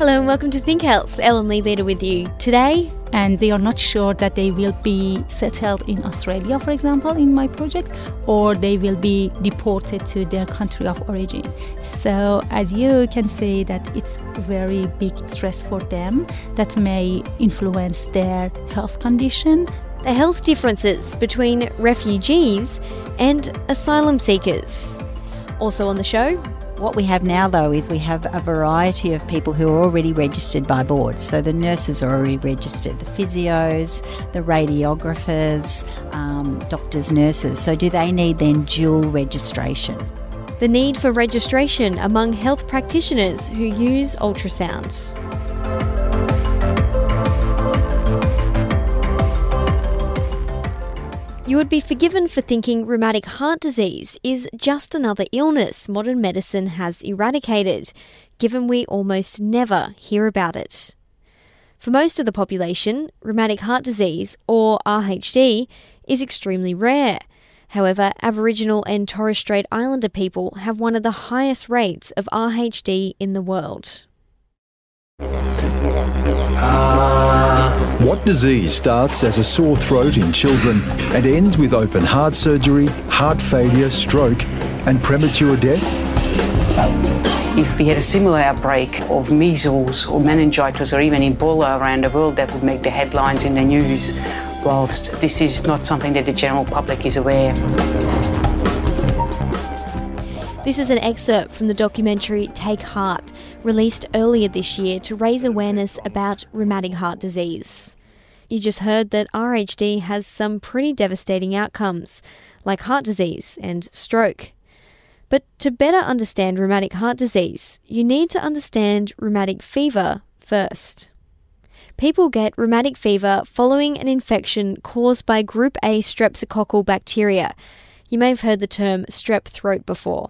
Hello and welcome to Think Health. Ellen Leabeater with you. Today, and they are not sure that they will be settled in Australia, for example, in my project, or they will be deported to their country of origin. So, as you can see, that it's very big stress for them that may influence their health condition. The health differences between refugees and asylum seekers. Also on the show, what we have now, though, is we have a variety of people who are already registered by boards. So the nurses are already registered, the physios, the radiographers, um, doctors, nurses. So do they need then dual registration? The need for registration among health practitioners who use ultrasound. You would be forgiven for thinking rheumatic heart disease is just another illness modern medicine has eradicated, given we almost never hear about it. For most of the population, rheumatic heart disease, or RHD, is extremely rare. However, Aboriginal and Torres Strait Islander people have one of the highest rates of RHD in the world. What disease starts as a sore throat in children and ends with open heart surgery, heart failure, stroke, and premature death? If we had a similar outbreak of measles or meningitis or even Ebola around the world, that would make the headlines in the news, whilst this is not something that the general public is aware. This is an excerpt from the documentary Take Heart, released earlier this year to raise awareness about rheumatic heart disease. You just heard that RHD has some pretty devastating outcomes, like heart disease and stroke. But to better understand rheumatic heart disease, you need to understand rheumatic fever first. People get rheumatic fever following an infection caused by group A streptococcal bacteria. You may have heard the term strep throat before.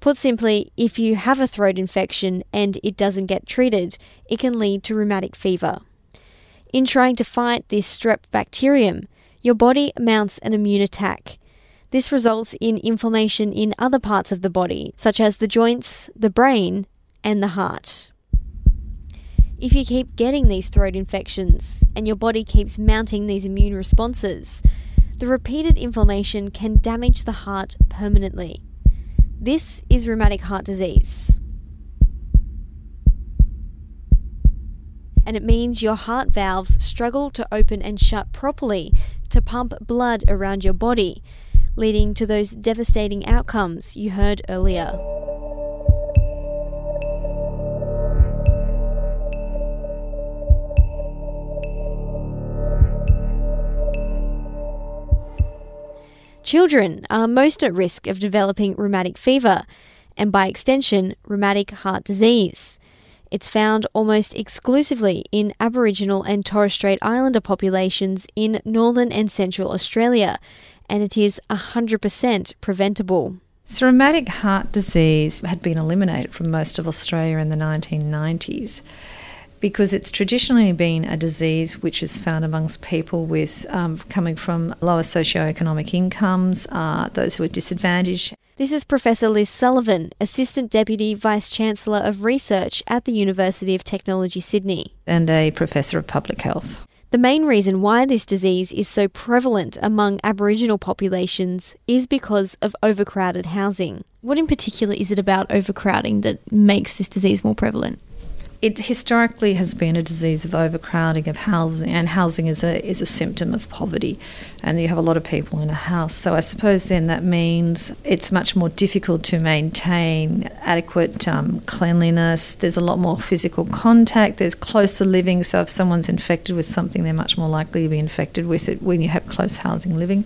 Put simply, if you have a throat infection and it doesn't get treated, it can lead to rheumatic fever. In trying to fight this strep bacterium, your body mounts an immune attack. This results in inflammation in other parts of the body, such as the joints, the brain, and the heart. If you keep getting these throat infections and your body keeps mounting these immune responses, the repeated inflammation can damage the heart permanently. This is rheumatic heart disease. And it means your heart valves struggle to open and shut properly to pump blood around your body, leading to those devastating outcomes you heard earlier. Children are most at risk of developing rheumatic fever, and by extension, rheumatic heart disease. It's found almost exclusively in Aboriginal and Torres Strait Islander populations in northern and central Australia, and it is 100% preventable. So, rheumatic heart disease had been eliminated from most of Australia in the 1990s because it's traditionally been a disease which is found amongst people with um, coming from lower socioeconomic incomes, uh, those who are disadvantaged. This is Professor Liz Sullivan, Assistant Deputy Vice Chancellor of Research at the University of Technology, Sydney, and a Professor of Public Health. The main reason why this disease is so prevalent among Aboriginal populations is because of overcrowded housing. What in particular is it about overcrowding that makes this disease more prevalent? It historically has been a disease of overcrowding of housing, and housing is a is a symptom of poverty, and you have a lot of people in a house. So I suppose then that means it's much more difficult to maintain adequate um, cleanliness. There's a lot more physical contact. There's closer living. So if someone's infected with something, they're much more likely to be infected with it when you have close housing living.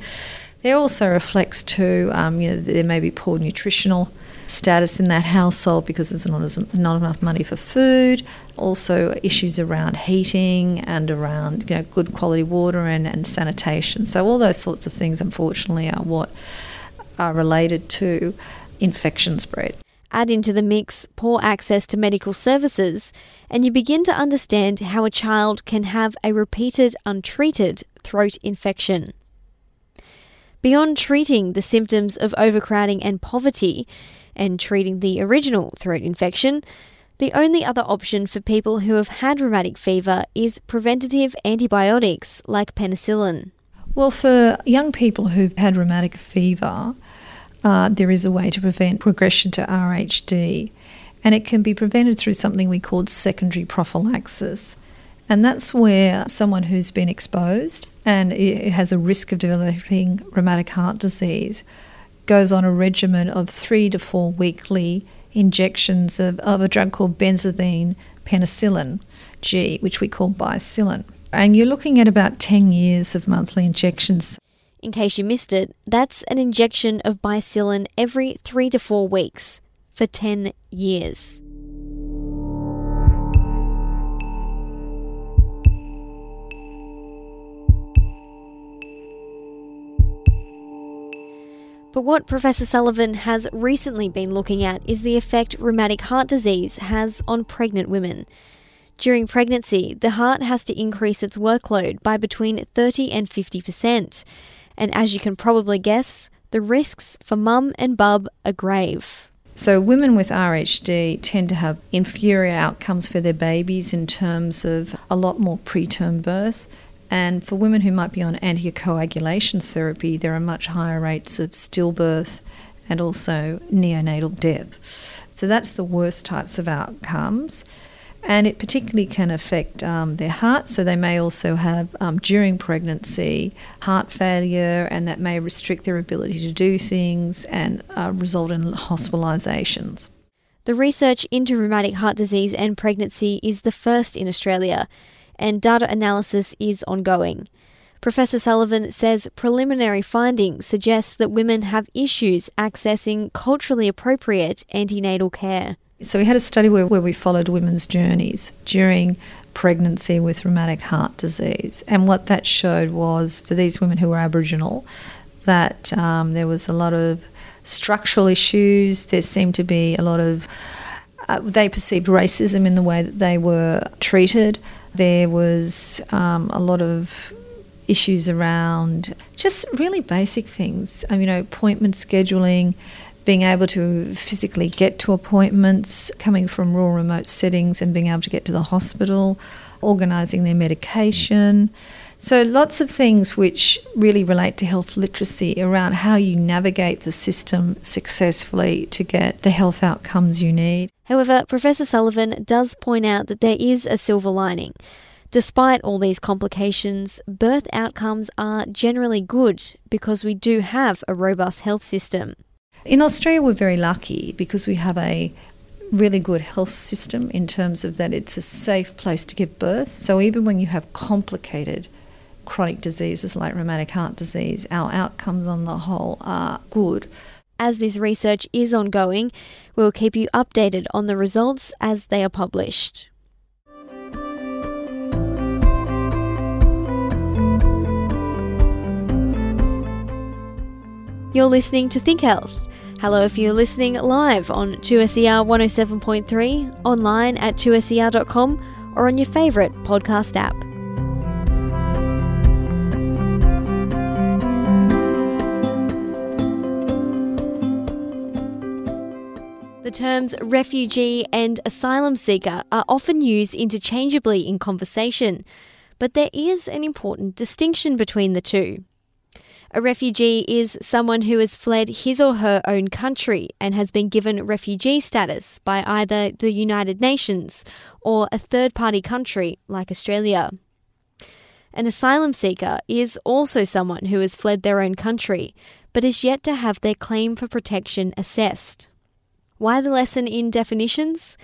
There also reflects to um, you know there may be poor nutritional status in that household because there's not, as, not enough money for food. Also, issues around heating and around you know good quality water and, and sanitation. So all those sorts of things, unfortunately, are what are related to infection spread. Add into the mix poor access to medical services, and you begin to understand how a child can have a repeated, untreated throat infection. Beyond treating the symptoms of overcrowding and poverty, and treating the original throat infection, the only other option for people who have had rheumatic fever is preventative antibiotics like penicillin. Well, for young people who've had rheumatic fever, uh, there is a way to prevent progression to RHD, and it can be prevented through something we call secondary prophylaxis. And that's where someone who's been exposed and it has a risk of developing rheumatic heart disease goes on a regimen of three to four weekly injections of, of a drug called benzathine penicillin G, which we call bicillin. And you're looking at about 10 years of monthly injections. In case you missed it, that's an injection of bicillin every three to four weeks for 10 years. But what Professor Sullivan has recently been looking at is the effect rheumatic heart disease has on pregnant women. During pregnancy, the heart has to increase its workload by between 30 and 50%. And as you can probably guess, the risks for mum and bub are grave. So, women with RHD tend to have inferior outcomes for their babies in terms of a lot more preterm birth. And for women who might be on anticoagulation therapy, there are much higher rates of stillbirth and also neonatal death. So, that's the worst types of outcomes and it particularly can affect um, their heart. So they may also have, um, during pregnancy, heart failure, and that may restrict their ability to do things and uh, result in hospitalisations. The research into rheumatic heart disease and pregnancy is the first in Australia, and data analysis is ongoing. Professor Sullivan says preliminary findings suggest that women have issues accessing culturally appropriate antenatal care. So we had a study where, where we followed women's journeys during pregnancy with rheumatic heart disease. And what that showed was for these women who were Aboriginal, that um, there was a lot of structural issues. There seemed to be a lot of, uh, they perceived racism in the way that they were treated. There was um, a lot of issues around just really basic things, um, you know, appointment scheduling, being able to physically get to appointments, coming from rural remote settings and being able to get to the hospital, organising their medication. So, lots of things which really relate to health literacy around how you navigate the system successfully to get the health outcomes you need. However, Professor Sullivan does point out that there is a silver lining. Despite all these complications, birth outcomes are generally good because we do have a robust health system. In Australia, we're very lucky because we have a really good health system in terms of that it's a safe place to give birth. So even when you have complicated chronic diseases like rheumatic heart disease, our outcomes on the whole are good. As this research is ongoing, we'll keep you updated on the results as they are published. You're listening to Think Health Hello if you're listening live on 2SER 107.3, online at 2SER.com, or on your favourite podcast app. Terms refugee and asylum seeker are often used interchangeably in conversation, but there is an important distinction between the two. A refugee is someone who has fled his or her own country and has been given refugee status by either the United Nations or a third party country like Australia. An asylum seeker is also someone who has fled their own country but is yet to have their claim for protection assessed. Why the lesson in definitions?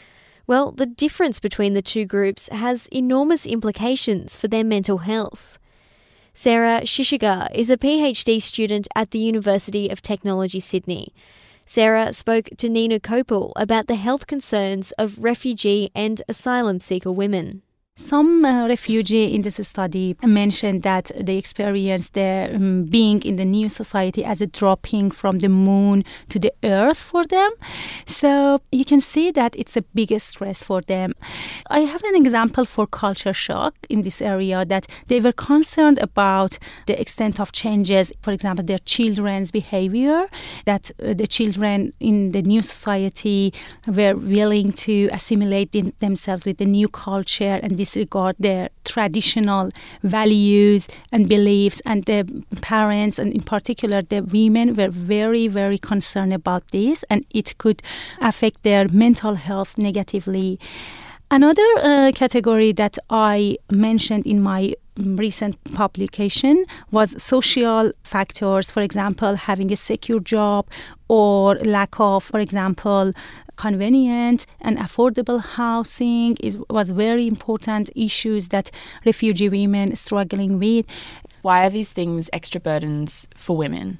Well, the difference between the two groups has enormous implications for their mental health. Sarah Shishigar is a PhD student at the University of Technology Sydney. Sarah spoke to Nina Kopel about the health concerns of refugee and asylum seeker women. Some uh, refugee in this study mentioned that they experienced their um, being in the new society as a dropping from the moon to the earth for them. So you can see that it's a big stress for them. I have an example for culture shock in this area that they were concerned about the extent of changes, for example, their children's behavior, that uh, the children in the new society were willing to assimilate them- themselves with the new culture and this disregard their traditional values and beliefs. And the parents, and in particular the women, were very, very concerned about this, and it could affect their mental health negatively. Another uh, category that I mentioned in my recent publication was social factors, for example, having a secure job or lack of, for example, convenient and affordable housing it was very important issues that refugee women struggling with why are these things extra burdens for women?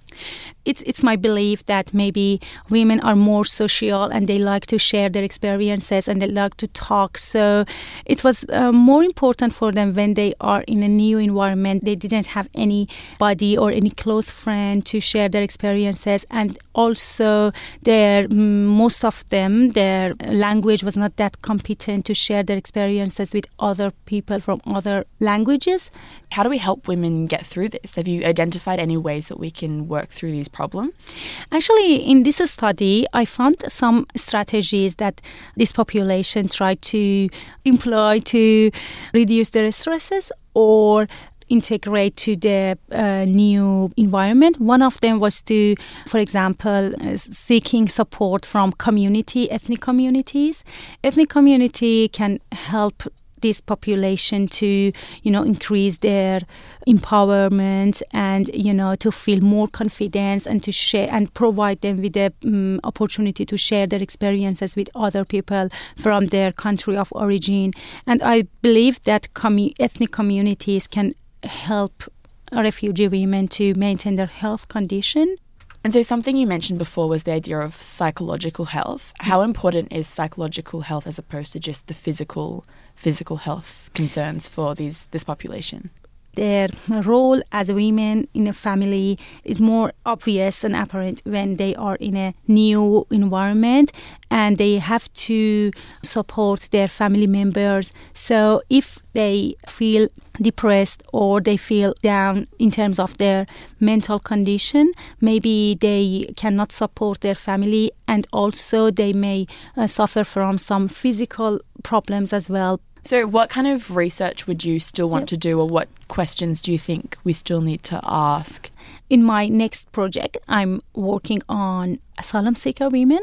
It's it's my belief that maybe women are more social and they like to share their experiences and they like to talk. So it was uh, more important for them when they are in a new environment. They didn't have anybody or any close friend to share their experiences, and also their most of them their language was not that competent to share their experiences with other people from other languages. How do we help women get through this? Have you identified any ways that we can work through these problems? Actually, in this study, I found some strategies that this population tried to employ to reduce their stresses or integrate to the uh, new environment. One of them was to, for example, uh, seeking support from community, ethnic communities. Ethnic community can help this population to you know increase their empowerment and you know to feel more confidence and to share and provide them with the um, opportunity to share their experiences with other people from their country of origin and i believe that commu- ethnic communities can help refugee women to maintain their health condition and so, something you mentioned before was the idea of psychological health. How important is psychological health as opposed to just the physical physical health concerns for these this population? Their role as women in a family is more obvious and apparent when they are in a new environment and they have to support their family members. So if they feel depressed or they feel down in terms of their mental condition, maybe they cannot support their family and also they may uh, suffer from some physical problems as well so, what kind of research would you still want yep. to do, or what questions do you think we still need to ask? In my next project, I'm working on asylum seeker women,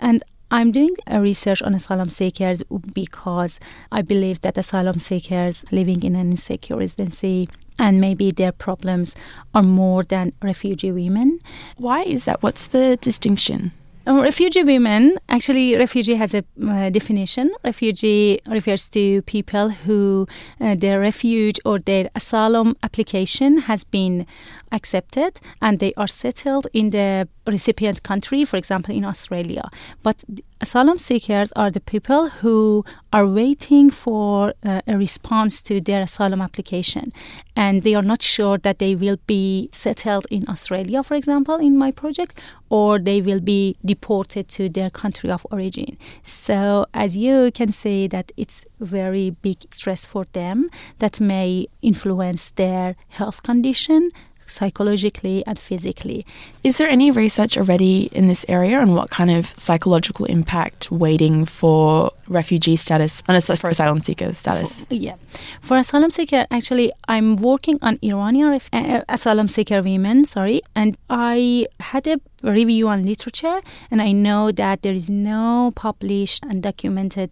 and I'm doing a research on asylum seekers because I believe that asylum seekers living in an insecure residency and maybe their problems are more than refugee women. Why is that? What's the distinction? Um, refugee women, actually, refugee has a uh, definition. Refugee refers to people who uh, their refuge or their asylum application has been accepted and they are settled in the recipient country, for example, in Australia. But asylum seekers are the people who are waiting for uh, a response to their asylum application and they are not sure that they will be settled in Australia, for example, in my project, or they will be deported to their country of origin. So, as you can see, that it's very big stress for them that may influence their health condition psychologically and physically. Is there any research already in this area on what kind of psychological impact waiting for refugee status, and for asylum seeker status? For, yeah. For asylum seeker, actually, I'm working on Iranian ref- uh, asylum seeker women, sorry, and I had a review on literature and I know that there is no published and documented,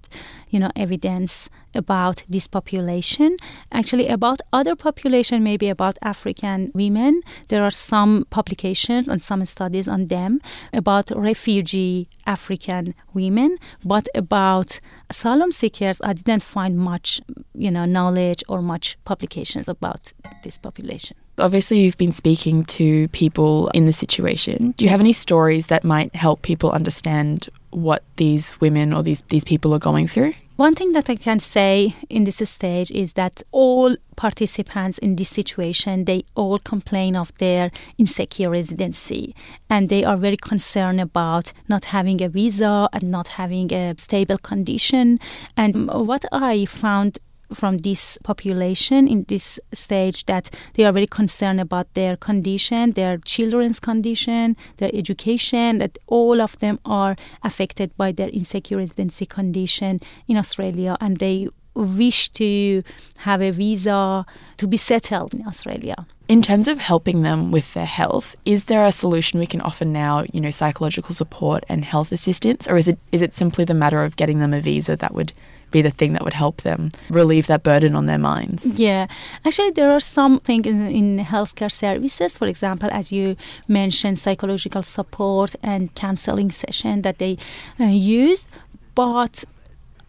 you know, evidence about this population. Actually, about other population, maybe about African women, there are some publications and some studies on them about refugee African women, but about asylum seekers, I didn't find much, you know, knowledge or much publications about this population. Obviously, you've been speaking to people in the situation. Do you have any stories that might help people understand what these women or these, these people are going through? One thing that I can say in this stage is that all participants in this situation they all complain of their insecure residency and they are very concerned about not having a visa and not having a stable condition and what I found from this population in this stage that they are very concerned about their condition, their children's condition, their education, that all of them are affected by their insecure residency condition in Australia and they wish to have a visa to be settled in Australia. In terms of helping them with their health, is there a solution we can offer now, you know, psychological support and health assistance or is it is it simply the matter of getting them a visa that would be the thing that would help them relieve that burden on their minds. Yeah, actually, there are some things in, in healthcare services. For example, as you mentioned, psychological support and counseling session that they uh, use, but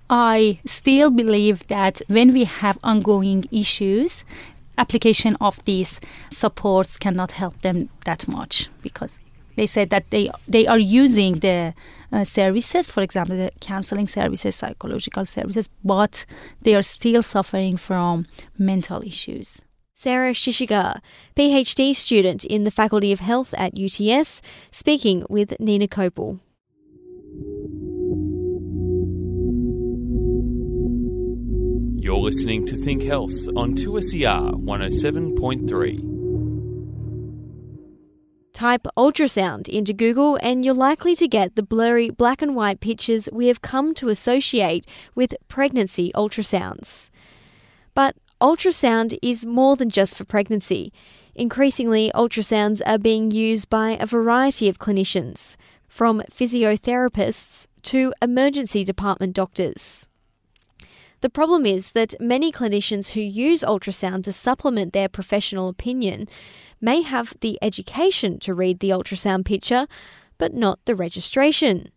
I still believe that when we have ongoing issues, application of these supports cannot help them that much because they said that they they are using the uh, services, for example, the counseling services, psychological services, but they are still suffering from mental issues. Sarah Shishigar, PhD student in the Faculty of Health at UTS, speaking with Nina Kopel. You're listening to Think Health on 2SER 107.3. Type ultrasound into Google and you're likely to get the blurry black and white pictures we have come to associate with pregnancy ultrasounds. But ultrasound is more than just for pregnancy. Increasingly, ultrasounds are being used by a variety of clinicians, from physiotherapists to emergency department doctors. The problem is that many clinicians who use ultrasound to supplement their professional opinion may have the education to read the ultrasound picture, but not the registration.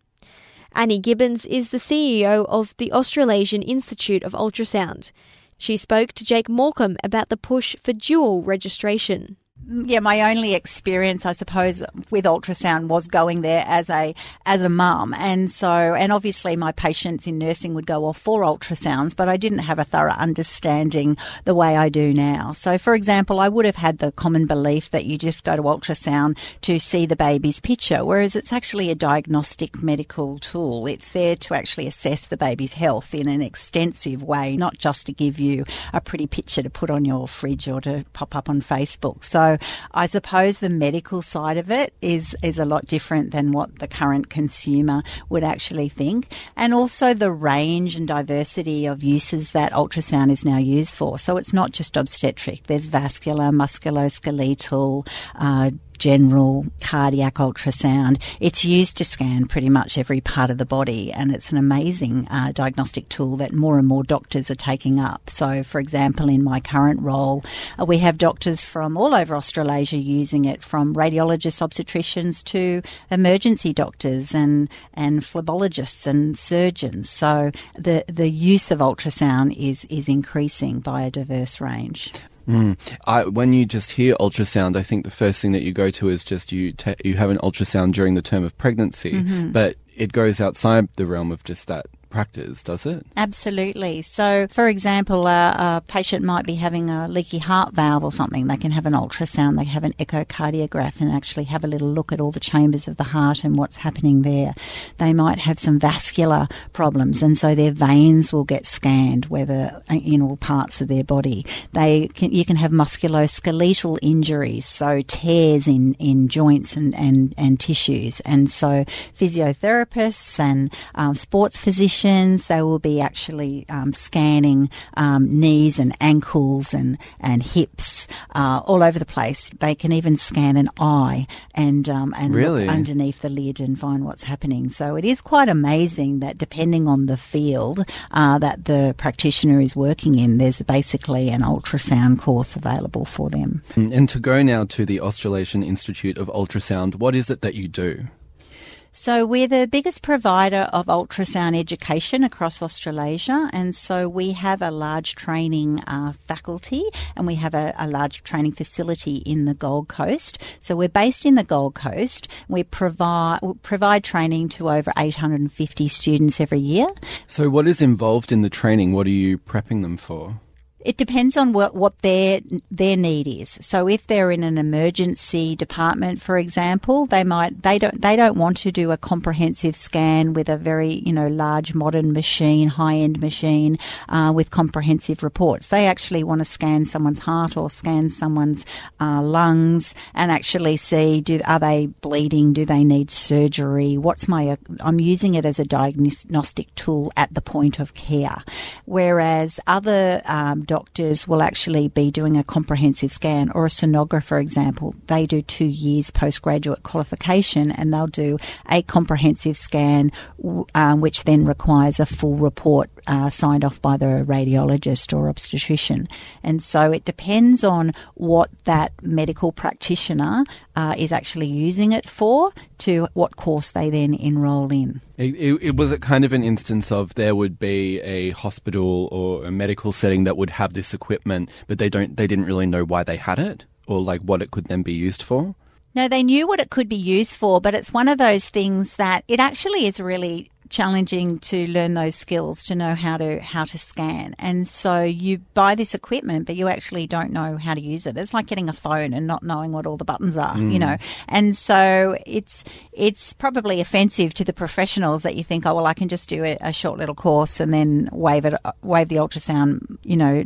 Annie Gibbons is the CEO of the Australasian Institute of Ultrasound. She spoke to Jake Morecambe about the push for dual registration yeah, my only experience, I suppose, with ultrasound was going there as a as a mum, and so and obviously my patients in nursing would go off for ultrasounds, but I didn't have a thorough understanding the way I do now. So, for example, I would have had the common belief that you just go to ultrasound to see the baby's picture, whereas it's actually a diagnostic medical tool. It's there to actually assess the baby's health in an extensive way, not just to give you a pretty picture to put on your fridge or to pop up on Facebook. So I suppose the medical side of it is is a lot different than what the current consumer would actually think, and also the range and diversity of uses that ultrasound is now used for. So it's not just obstetric. There's vascular, musculoskeletal, uh, general cardiac ultrasound. It's used to scan pretty much every part of the body, and it's an amazing uh, diagnostic tool that more and more doctors are taking up. So, for example, in my current role, uh, we have doctors from all over Australasia using it, from radiologists, obstetricians to emergency doctors and and phlebologists and surgeons. So, the the use of ultrasound is is increasing by a diverse range. Mm. I, when you just hear ultrasound, I think the first thing that you go to is just you you have an ultrasound during the term of pregnancy, mm-hmm. but it goes outside the realm of just that practice, does it? Absolutely. So, for example, a, a, patient might be having a leaky heart valve or something. They can have an ultrasound, they have an echocardiograph, and actually have a little look at all the chambers of the heart and what's happening there. They might have some vascular problems, and so their veins will get scanned, whether in all parts of their body. They can, you can have musculoskeletal injuries, so tears in, in joints and, and, and tissues, and so physiotherapists and um, sports physicians they will be actually um, scanning um, knees and ankles and, and hips uh, all over the place. They can even scan an eye and, um, and really? look underneath the lid and find what's happening. So it is quite amazing that depending on the field uh, that the practitioner is working in, there's basically an ultrasound course available for them. And to go now to the Australasian Institute of Ultrasound, what is it that you do? So we're the biggest provider of ultrasound education across Australasia, and so we have a large training uh, faculty and we have a, a, large training facility in the Gold Coast. So we're based in the Gold Coast. We provide provide training to over 850 students every year. So what is involved in the training? What are you prepping them for? It depends on what, what their their need is. So if they're in an emergency department, for example, they might they don't they don't want to do a comprehensive scan with a very you know large modern machine, high end machine uh, with comprehensive reports. They actually want to scan someone's heart or scan someone's uh, lungs and actually see do are they bleeding? Do they need surgery? What's my I'm using it as a diagnostic tool at the point of care, whereas other um, doctors will actually be doing a comprehensive scan, or a sonographer, for example. They do two years postgraduate qualification and they'll do a comprehensive scan, um, which then requires a full report uh, signed off by the radiologist or obstetrician. And so it depends on what that medical practitioner uh, is actually using it for to what course they then enrol in. It, it, it, was it kind of an instance of there would be a hospital or a medical setting that would have this equipment, but they don't they didn't really know why they had it or like what it could then be used for. No, they knew what it could be used for, but it's one of those things that it actually is really challenging to learn those skills to know how to how to scan. And so you buy this equipment but you actually don't know how to use it. It's like getting a phone and not knowing what all the buttons are mm. you know? And so it's it's probably offensive to the professionals that you think oh well I can just do a, a short little course and then wave it wave the ultrasound you know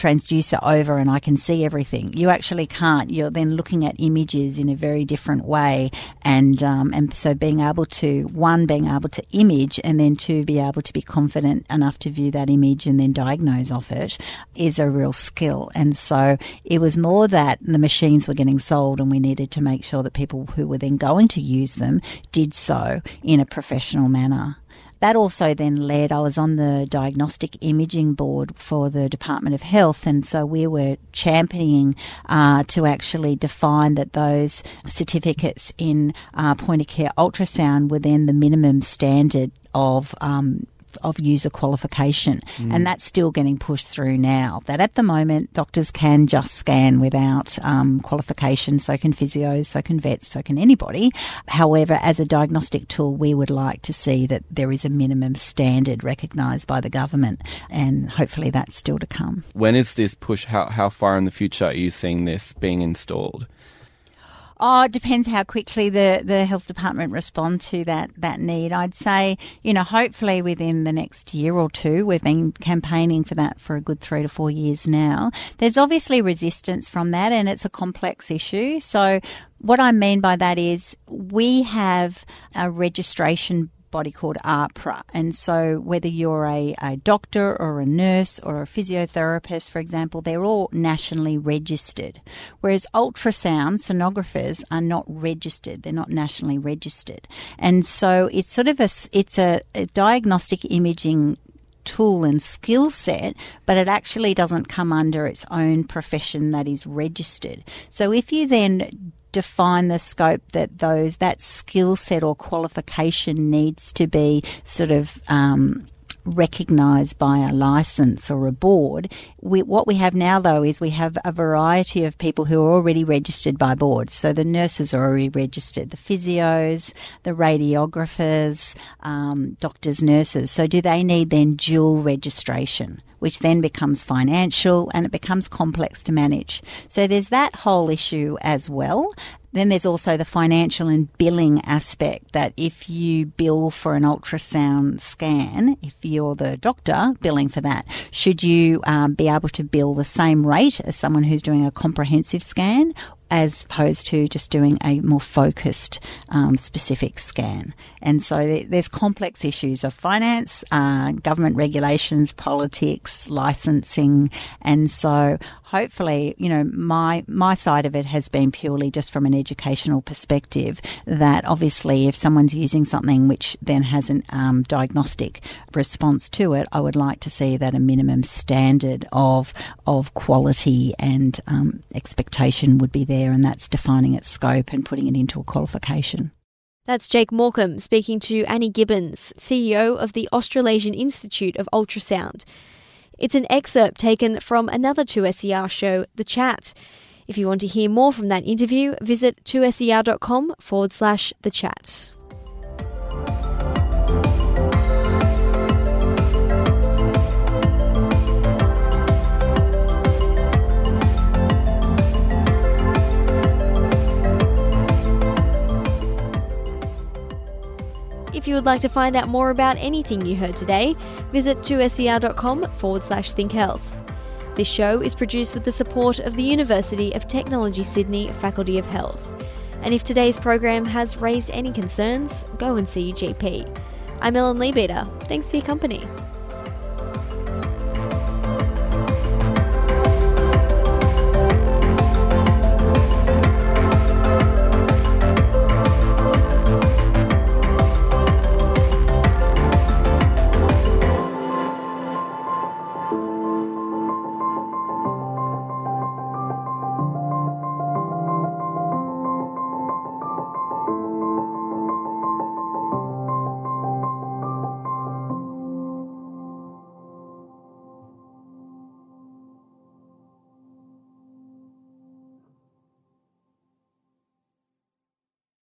transducer over and I can see everything. You actually can't. You're then looking at images in a very different way, and um, and so being able to one being able to image and then two be able to be confident enough to view that image and then diagnose off it is a real skill. And so it was more that the machines were getting sold, and we needed to make sure that people who were then going to use them did so in a professional manner. That also then led, I was on the diagnostic imaging board for the Department of Health, and so we were championing uh, to actually define that those certificates in uh, point of care ultrasound were then the minimum standard of um, of user qualification, mm. and that's still getting pushed through now. That at the moment, doctors can just scan without um, qualification, so can physios, so can vets, so can anybody. However, as a diagnostic tool, we would like to see that there is a minimum standard recognised by the government, and hopefully that's still to come. When is this push? How, how far in the future are you seeing this being installed? Oh, it depends how quickly the, the health department respond to that, that need. I'd say, you know, hopefully within the next year or two, we've been campaigning for that for a good three to four years now. There's obviously resistance from that and it's a complex issue. So what I mean by that is we have a registration body called AHPRA. And so, whether you're a, a doctor or a nurse or a physiotherapist, for example, they're all nationally registered. Whereas ultrasound sonographers are not registered; they're not nationally registered. And so, it's sort of a it's a, a diagnostic imaging tool and skill set, but it actually doesn't come under its own profession that is registered. So if you then define the scope that those that skill set or qualification needs to be sort of um, recognised by a license or a board. We, what we have now, though, is we have a variety of people who are already registered by boards. So the nurses are already registered, the physios, the radiographers, um, doctors, nurses. So do they need then dual registration? Which then becomes financial and it becomes complex to manage. So there's that whole issue as well. Then there's also the financial and billing aspect that if you bill for an ultrasound scan, if you're the doctor billing for that, should you um, be able to bill the same rate as someone who's doing a comprehensive scan as opposed to just doing a more focused, um, specific scan. And so there's complex issues of finance, uh, government regulations, politics, licensing, and so hopefully, you know, my my side of it has been purely just from an educational perspective. That obviously, if someone's using something which then has a um, diagnostic response to it, I would like to see that a minimum standard of of quality and um, expectation would be there, and that's defining its scope and putting it into a qualification. That's Jake Morecambe speaking to Annie Gibbons, CEO of the Australasian Institute of Ultrasound. It's an excerpt taken from another 2SER show, The Chat. If you want to hear more from that interview, visit 2ser.com forward slash the chat. If you would like to find out more about anything you heard today, visit 2ser.com forward slash think health. This show is produced with the support of the University of Technology Sydney Faculty of Health. And if today's program has raised any concerns, go and see your GP. I'm Ellen Leabeater. Thanks for your company.